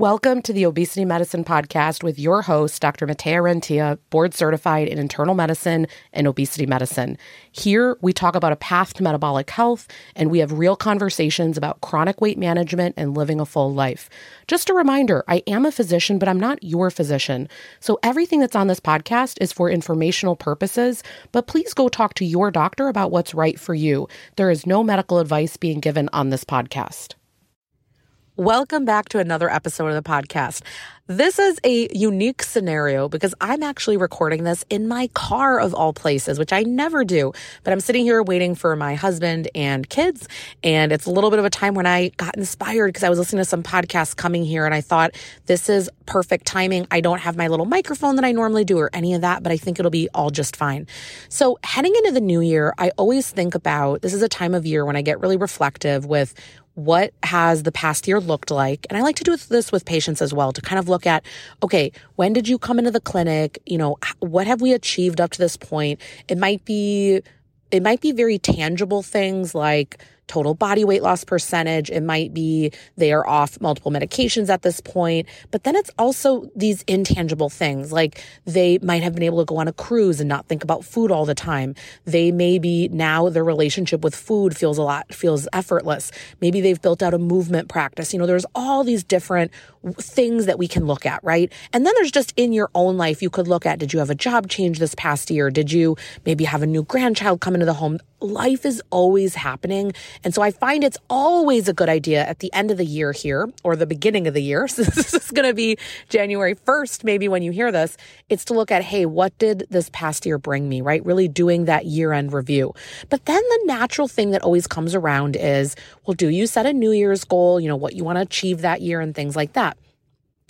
Welcome to the Obesity Medicine Podcast with your host, Dr. Matea Rentea, board certified in internal medicine and obesity medicine. Here, we talk about a path to metabolic health, and we have real conversations about chronic weight management and living a full life. Just a reminder I am a physician, but I'm not your physician. So everything that's on this podcast is for informational purposes, but please go talk to your doctor about what's right for you. There is no medical advice being given on this podcast. Welcome back to another episode of the podcast. This is a unique scenario because I'm actually recording this in my car of all places, which I never do. But I'm sitting here waiting for my husband and kids. And it's a little bit of a time when I got inspired because I was listening to some podcasts coming here and I thought this is perfect timing. I don't have my little microphone that I normally do or any of that, but I think it'll be all just fine. So heading into the new year, I always think about this is a time of year when I get really reflective with what has the past year looked like? And I like to do this with patients as well to kind of look at, okay, when did you come into the clinic? You know, what have we achieved up to this point? It might be, it might be very tangible things like, total body weight loss percentage. It might be they are off multiple medications at this point. But then it's also these intangible things like they might have been able to go on a cruise and not think about food all the time. They maybe now their relationship with food feels a lot, feels effortless. Maybe they've built out a movement practice. You know, there's all these different things that we can look at, right? And then there's just in your own life, you could look at did you have a job change this past year? Did you maybe have a new grandchild come into the home? Life is always happening. And so I find it's always a good idea at the end of the year here or the beginning of the year. So this is going to be January 1st, maybe when you hear this, it's to look at, hey, what did this past year bring me, right? Really doing that year end review. But then the natural thing that always comes around is, well, do you set a New Year's goal, you know, what you want to achieve that year and things like that?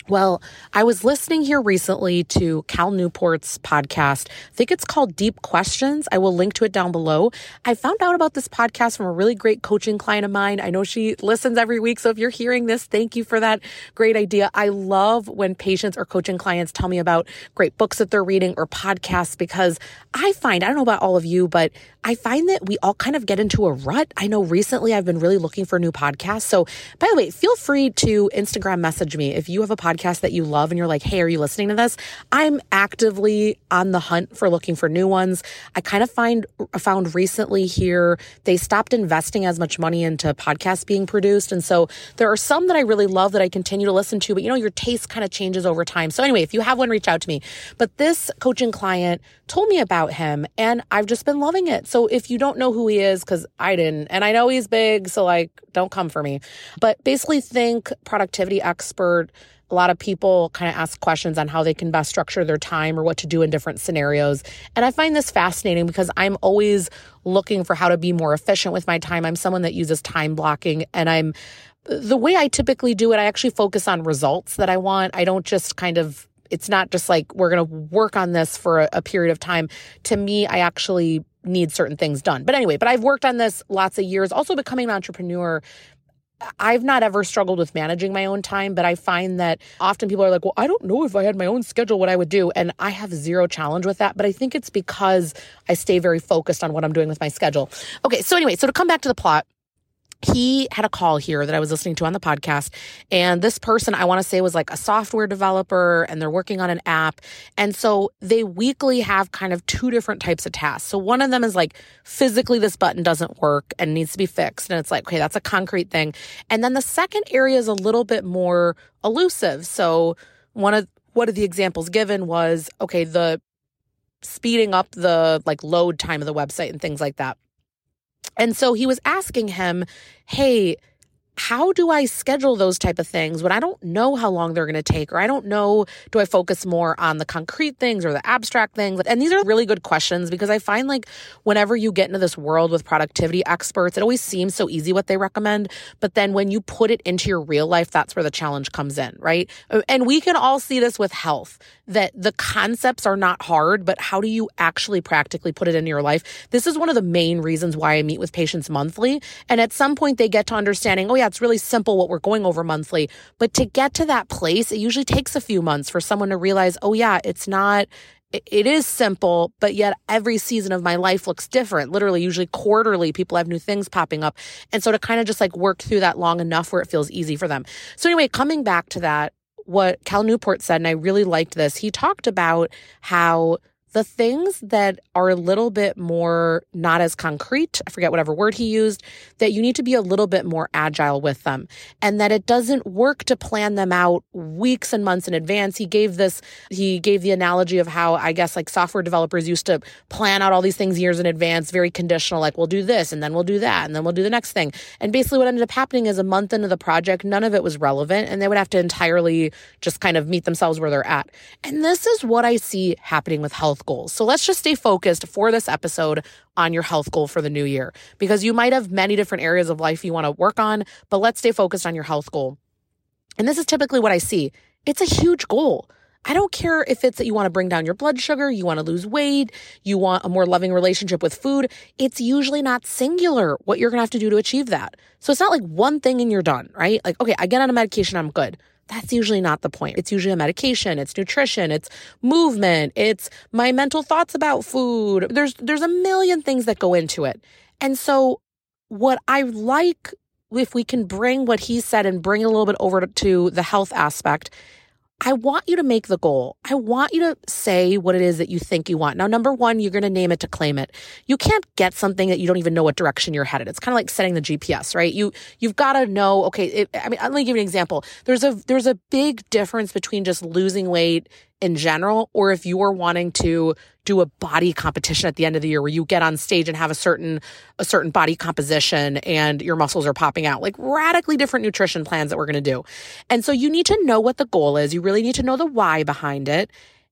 Well, I was listening here recently to Cal Newport's podcast. I think it's called Deep Questions. I will link to it down below. I found out about this podcast from a really great coaching client of mine. I know she listens every week. So if you're hearing this, thank you for that great idea. I love when patients or coaching clients tell me about great books that they're reading or podcasts because I find, I don't know about all of you, but I find that we all kind of get into a rut. I know recently I've been really looking for new podcasts. So by the way, feel free to Instagram message me if you have a podcast that you love and you're like, Hey, are you listening to this? I'm actively on the hunt for looking for new ones. I kind of find, found recently here, they stopped investing as much money into podcasts being produced. And so there are some that I really love that I continue to listen to, but you know, your taste kind of changes over time. So anyway, if you have one, reach out to me. But this coaching client told me about him and I've just been loving it. So if you don't know who he is, because I didn't, and I know he's big, so like, don't come for me. But basically, think productivity expert. A lot of people kind of ask questions on how they can best structure their time or what to do in different scenarios. And I find this fascinating because I'm always looking for how to be more efficient with my time. I'm someone that uses time blocking and I'm the way I typically do it, I actually focus on results that I want. I don't just kind of it's not just like we're going to work on this for a, a, period of time. To me, I actually need certain things done. But anyway, but I've worked on this lots of years. Also, becoming an entrepreneur, I've not ever struggled with managing my own time, but I find that often people are like, well, I don't know if I had my own schedule, what I would do. And I have zero challenge with that. But I think it's because I stay very focused on what I'm doing with my schedule. Okay. So, anyway, so to come back to the plot, he had a call here that I was listening to on the podcast. And this person, I want to say, was like a software developer and they're working on an app. And so they weekly have kind of two different types of tasks. So one of them is like physically, this button doesn't work and needs to be fixed. And it's like, okay, that's a concrete thing. And then the second area is a little bit more elusive. So one of, one of the examples given was, okay, the speeding up the like load time of the website and things like that. And so he was asking him, Hey, how do I schedule those type of things when I don't know how long they're going to take or I don't know do I focus more on the concrete things or the abstract things? And these are really good questions because I find like whenever you get into this world with productivity experts it always seems so easy what they recommend but then when you put it into your real life that's where the challenge comes in right? Uh, and we can all see this with health that the concepts are not hard but how do you actually practically put it into your life? This is one of the main reasons why I meet with patients monthly and at some point they get to understanding oh yeah it's really simple what we're going over monthly. But to get to that place, it usually takes a few months for someone to realize, oh, yeah, it's not, it is simple, but yet every season of my life looks different. Literally, usually quarterly, people have new things popping up. And so to kind of just like work through that long enough where it feels easy for them. So, anyway, coming back to that, what Cal Newport said, and I really liked this. He talked about how the things that are a little bit more not as concrete, I forget whatever word he used, that you need to be a little bit more agile with them and that it doesn't work to plan them out weeks and months in advance. He gave this, he gave the analogy of how I guess like software developers used to plan out all these things years in advance, very conditional, like we'll do this and then we'll do that and then we'll do the next thing. And basically what ended up happening is a month into the project, none of it was relevant and they would have to entirely just kind of meet themselves where they're at. And this is what I see happening with health health goals. So let's just stay focused for this episode on your health goal for the new year because you might have many different areas of life you want to work on, but let's stay focused on your health goal. And this is typically what I see. It's a huge goal. I don't care if it's that you want to bring down your blood sugar, you want to lose weight, you want a more loving relationship with food. It's usually not singular what you're going to have to do to achieve that. So it's not like one thing and you're done, right? Like, okay, I get on a medication, I'm good. That's usually not the point. It's usually a medication, it's nutrition, it's movement, it's my mental thoughts about food. There's there's a million things that go into it. And so what I like if we can bring what he said and bring it a little bit over to the health aspect I want you to make the goal. I want you to say what it is that you think you want. Now, number one, you're going to name it to claim it. You can't get something that you don't even know what direction you're headed. It's kind of like setting the GPS, right? You, you've got to know, okay, it, I mean, let me give you an example. There's a, there's a big difference between just losing weight in general, or if you're wanting to do a body competition at the end of the year where you get on stage and have a certain a certain body composition and your muscles are popping out like radically different nutrition plans that we're going to do. And so you need to know what the goal is. You really need to know the why behind it.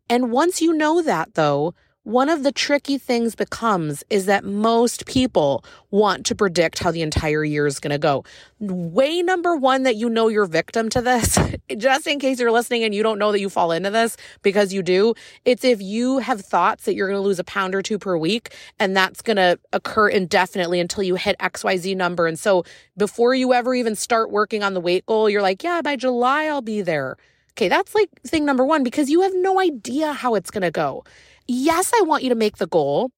And once you know that though one of the tricky things becomes is that most people want to predict how the entire year is going to go. Way number one that you know you're victim to this, just in case you're listening and you don't know that you fall into this because you do, it's if you have thoughts that you're going to lose a pound or two per week and that's going to occur indefinitely until you hit XYZ number. And so before you ever even start working on the weight goal, you're like, yeah, by July, I'll be there. Okay, that's like thing number one because you have no idea how it's going to go yes, I want you to make the goal,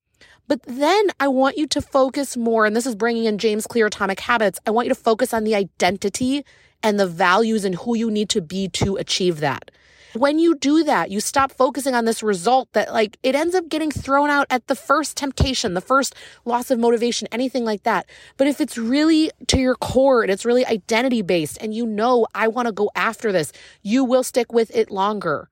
but then I want you to focus more. And this is bringing in James Clear Atomic Habits. I want you to focus on the identity and the values and who you need to be to achieve that. When you do that, you stop focusing on this result that, like, it ends up getting thrown out at the first temptation, the first loss of motivation, anything like that. But if it's really to your core and it's really identity based and you know, I want to go after this, you will stick with it longer.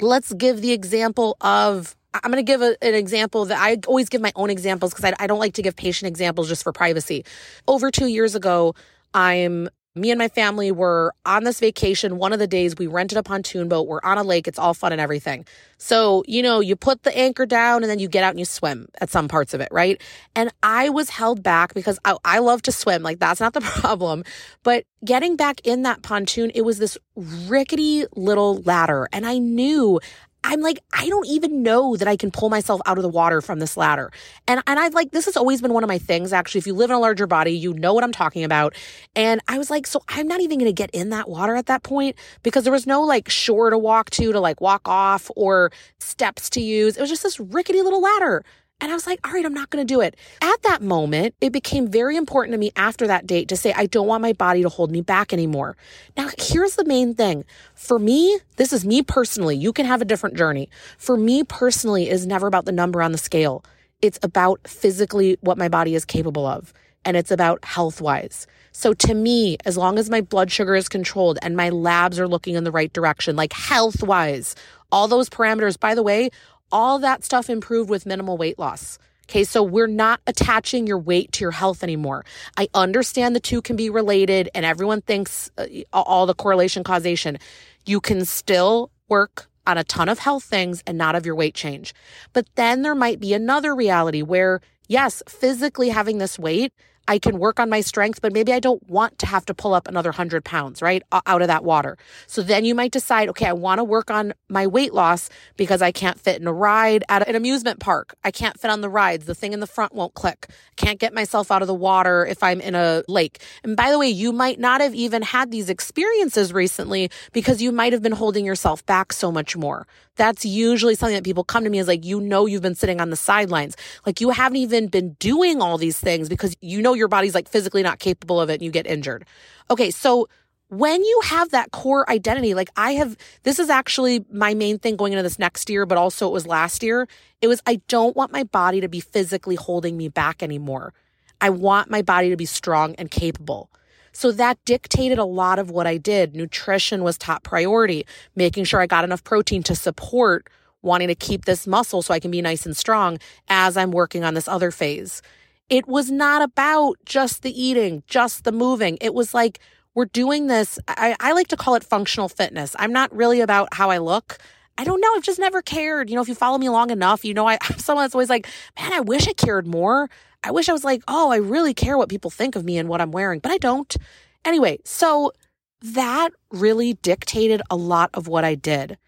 Let's give the example of I'm going to give a, an example that I always give my own examples because I, I don't like to give patient examples just for privacy. Over two years ago, I'm me and my family were on this vacation. One of the days we rented a pontoon boat. We're on a lake. It's all fun and everything. So, you know, you put the anchor down and then you get out and you swim at some parts of it, right? And I was held back because I, I love to swim. Like, that's not the problem. But getting back in that pontoon, it was this rickety little ladder. And I knew I'm like, I don't even know that I can pull myself out of the water from this ladder. And and I've like this has always been one of my things actually. If you live in a larger body, you know what I'm talking about. And I was like, so I'm not even going to get in that water at that point because there was no like shore to walk to to like walk off or steps to use. It was just this rickety little ladder. And I was like, all right, I'm not going to do it. At that moment, it became very important to me after that date to say, I don't want my body to hold me back anymore. Now, here's the main thing. For me, this is me personally. You can have a different journey. For me personally, is never about the number on the scale. It's about physically what my body is capable of. And it's about health wise. So to me, as long as my blood sugar is controlled and my labs are looking in the right direction, like health wise, all those parameters, by the way, all that stuff improved with minimal weight loss. Okay, so we're not attaching your weight to your health anymore. I understand the two can be related and everyone thinks uh, all the correlation causation. You can still work on a ton of health things and not of your weight change. But then there might be another reality where, yes, physically having this weight I can work on my strength, but maybe I don't want to have to pull up another 100 pounds, right? Out of that water. So then you might decide, okay, I want to work on my weight loss because I can't fit in a ride at an amusement park. I can't fit on the rides. The thing in the front won't click. Can't get myself out of the water if I'm in a lake. And by the way, you might not have even had these experiences recently because you might have been holding yourself back so much more. That's usually something that people come to me is like, you know, you've been sitting on the sidelines. Like you haven't even been doing all these things because you know your body's like physically not capable of it and you get injured. Okay. So when you have that core identity, like I have, this is actually my main thing going into this next year, but also it was last year. It was, I don't want my body to be physically holding me back anymore. I want my body to be strong and capable. So that dictated a lot of what I did. Nutrition was top priority, making sure I got enough protein to support wanting to keep this muscle so I can be nice and strong as I'm working on this other phase. It was not about just the eating, just the moving. It was like, we're doing this. I, I like to call it functional fitness. I'm not really about how I look. I don't know. I've just never cared. You know, if you follow me long enough, you know, I, I'm someone that's always like, man, I wish I cared more. I wish I was like, oh, I really care what people think of me and what I'm wearing, but I don't. Anyway, so that really dictated a lot of what I did.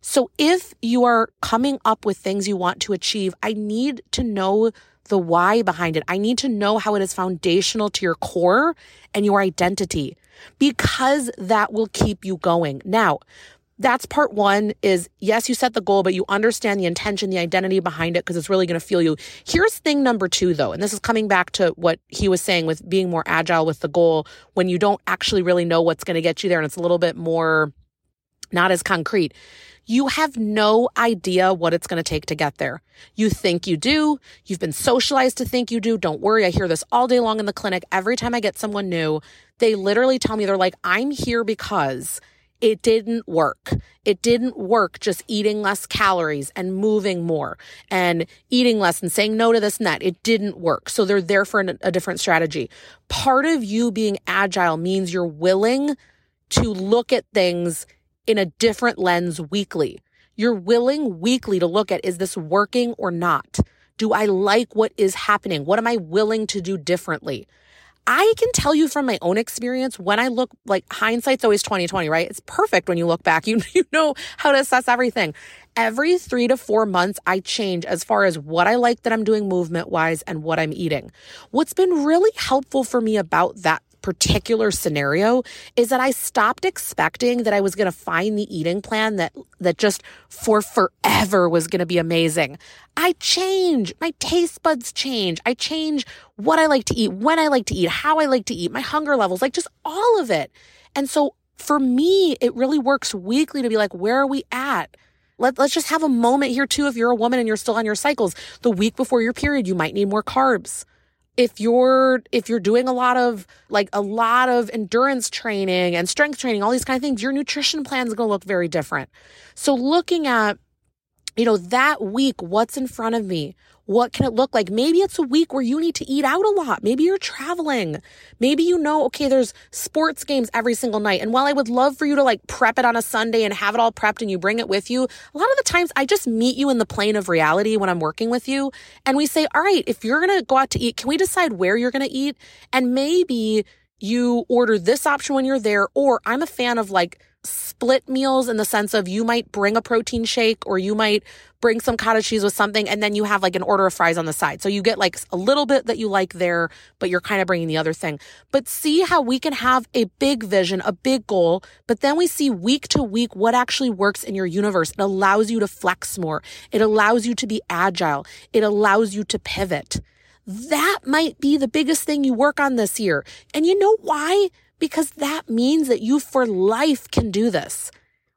So if you are coming up with things you want to achieve, I need to know the why behind it. I need to know how it is foundational to your core and your identity because that will keep you going. Now, that's part one is yes, you set the goal, but you understand the intention, the identity behind it because it's really going to fuel you. Here's thing number two though, and this is coming back to what he was saying with being more agile with the goal when you don't actually really know what's going to get you there and it's a little bit more not as concrete. You have no idea what it's going to take to get there. You think you do. You've been socialized to think you do. Don't worry. I hear this all day long in the clinic. Every time I get someone new, they literally tell me, they're like, I'm here because it didn't work. It didn't work just eating less calories and moving more and eating less and saying no to this and that. It didn't work. So they're there for a different strategy. Part of you being agile means you're willing to look at things in a different lens weekly. You're willing weekly to look at is this working or not? Do I like what is happening? What am I willing to do differently? I can tell you from my own experience when I look like hindsight's always 2020, right? It's perfect when you look back. You, you know how to assess everything. Every three to four months, I change as far as what I like that I'm doing movement wise and what I'm eating. What's been really helpful for me about that particular scenario is that I stopped expecting that I was going to find the eating plan that that just for forever was going to be amazing. I change. My taste buds change. I change what I like to eat, when I like to eat, how I like to eat, my hunger levels, like just all of it. And so for me, it really works weekly to be like, where are we at? Let, let's just have a moment here too. If you're a woman and you're still on your cycles, the week before your period, you might need more carbs if you're if you're doing a lot of like a lot of endurance training and strength training all these kind of things your nutrition plan is going to look very different. So looking at you know that week what's in front of me what can it look like? Maybe it's a week where you need to eat out a lot. Maybe you're traveling. Maybe you know, okay, there's sports games every single night. And while I would love for you to like prep it on a Sunday and have it all prepped and you bring it with you, a lot of the times I just meet you in the plane of reality when I'm working with you. And we say, all right, if you're going to go out to eat, can we decide where you're going to eat? And maybe you order this option when you're there, or I'm a fan of like, split meals in the sense of you might bring a protein shake or you might bring some cottage cheese with something and then you have like an order of fries on the side. So you get like a little bit that you like there, but you're kind of bringing the other thing. But see how we can have a big vision, a big goal, but then we see week to week what actually works in your universe. It allows you to flex more. It allows you to be agile. It allows you to pivot. That might be the biggest thing you work on this year. And you know why? Because that means that you for life can do this.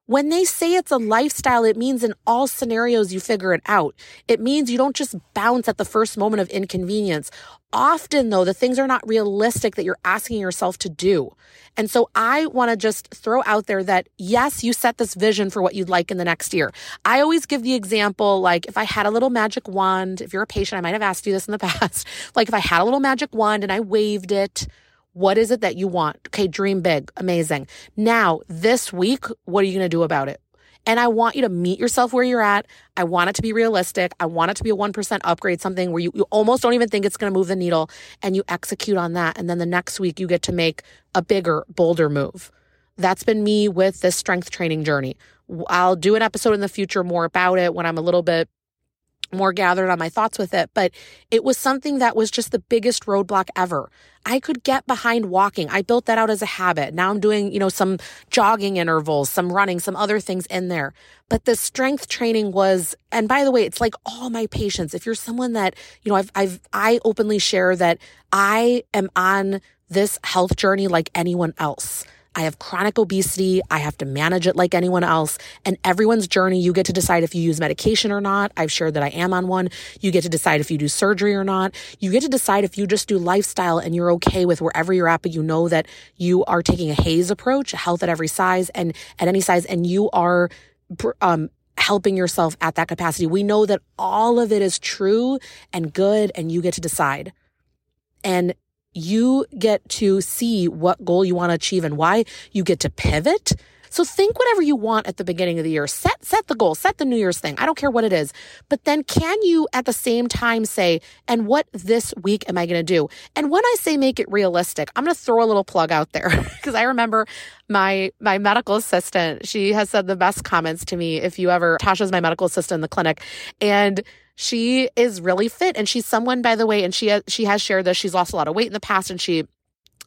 When they say it's a lifestyle, it means in all scenarios you figure it out. It means you don't just bounce at the first moment of inconvenience. Often, though, the things are not realistic that you're asking yourself to do. And so I want to just throw out there that yes, you set this vision for what you'd like in the next year. I always give the example like if I had a little magic wand, if you're a patient, I might have asked you this in the past. like if I had a little magic wand and I waved it, what is it that you want? Okay, dream big. Amazing. Now, this week, what are you going to do about it? And I want you to meet yourself where you're at. I want it to be realistic. I want it to be a 1% upgrade, something where you, you almost don't even think it's going to move the needle and you execute on that. And then the next week you get to make a bigger, bolder move. That's been me with this strength training journey. I'll do an episode in the future more about it when I'm a little bit more gathered on my thoughts with it, but it was something that was just the biggest roadblock ever. I could get behind walking. I built that out as a habit. Now I'm doing, you know, some jogging intervals, some running, some other things in there. But the strength training was, and by the way, it's like all my patients. If you're someone that, you know, I've, I've, I openly share that I am on this health journey like anyone else. I have chronic obesity. I have to manage it like anyone else. And everyone's journey, you get to decide if you use medication or not. I've shared that I am on one. You get to decide if you do surgery or not. You get to decide if you just do lifestyle and you're okay with wherever you're at, but you know that you are taking a HAES approach, health at every size and at any size, and you are um, helping yourself at that capacity. We know that all of it is true and good, and you get to decide. And you get to see what goal you want to achieve and why. You get to pivot so think whatever you want at the beginning of the year. Set set the goal, set the New Year's thing. I don't care what it is. But then can you at the same time say, and what this week am I going to do? And when I say make it realistic, I'm going to throw a little plug out there because I remember my my medical assistant, she has said the best comments to me if you ever Tasha's my medical assistant in the clinic and she is really fit and she's someone by the way and she uh, she has shared this she's lost a lot of weight in the past and she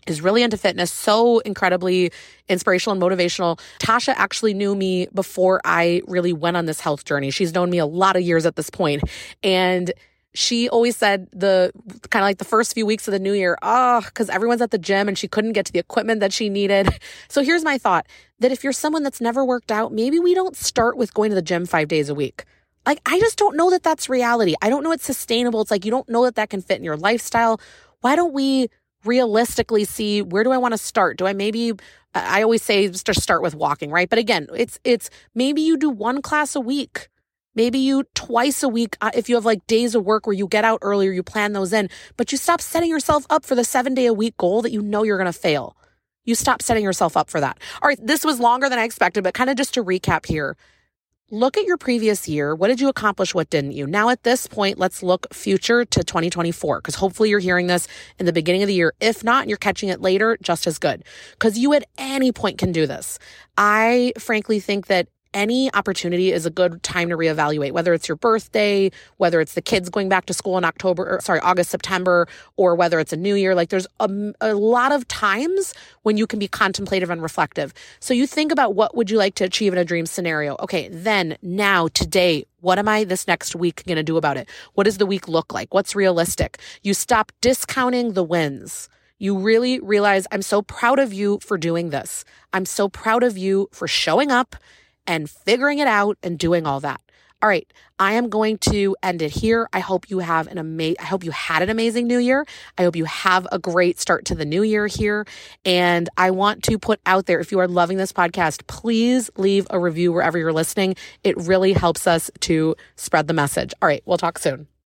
is really into fitness, so incredibly inspirational and motivational. Tasha actually knew me before I really went on this health journey. She's known me a lot of years at this point, And she always said the kind of like the first few weeks of the new year, ah, oh, because everyone's at the gym and she couldn't get to the equipment that she needed. So here's my thought that if you're someone that's never worked out, maybe we don't start with going to the gym five days a week. Like, I just don't know that that's reality. I don't know it's sustainable. It's like you don't know that that can fit in your lifestyle. Why don't we realistically see where do I want to start? Do I maybe I always say just start with walking, right? But again, it's it's maybe you do one class a week. Maybe you twice a week uh, if you have like days of work where you get out earlier, you plan those in, but you stop setting yourself up for the 7 day a week goal that you know you're going to fail. You stop setting yourself up for that. All right, this was longer than I expected, but kind of just to recap here look at your previous year. What did you accomplish? What didn't you? Now, at this point, let's look future to 2024 because hopefully you're hearing this in the beginning of the year. If not, you're catching it later, just as good because you at any point can do this. I frankly think that any opportunity is a good time to reevaluate, whether it's your birthday, whether it's the kids going back to school in October, or, sorry, August, September, or whether it's a new year. Like there's a, a lot of times when you can be contemplative and reflective. So you think about what would you like to achieve in a dream scenario? Okay, then, now, today, what am I this next week going to do about it? What does the week look like? What's realistic? You stop discounting the wins you really realize I'm so proud of you for doing this. I'm so proud of you for showing up and figuring it out and doing all that. All right, I am going to end it here. I hope you have an amazing I hope you had an amazing new year. I hope you have a great start to the new year here. And I want to put out there if you are loving this podcast, please leave a review wherever you're listening. It really helps us to spread the message. All right, we'll talk soon.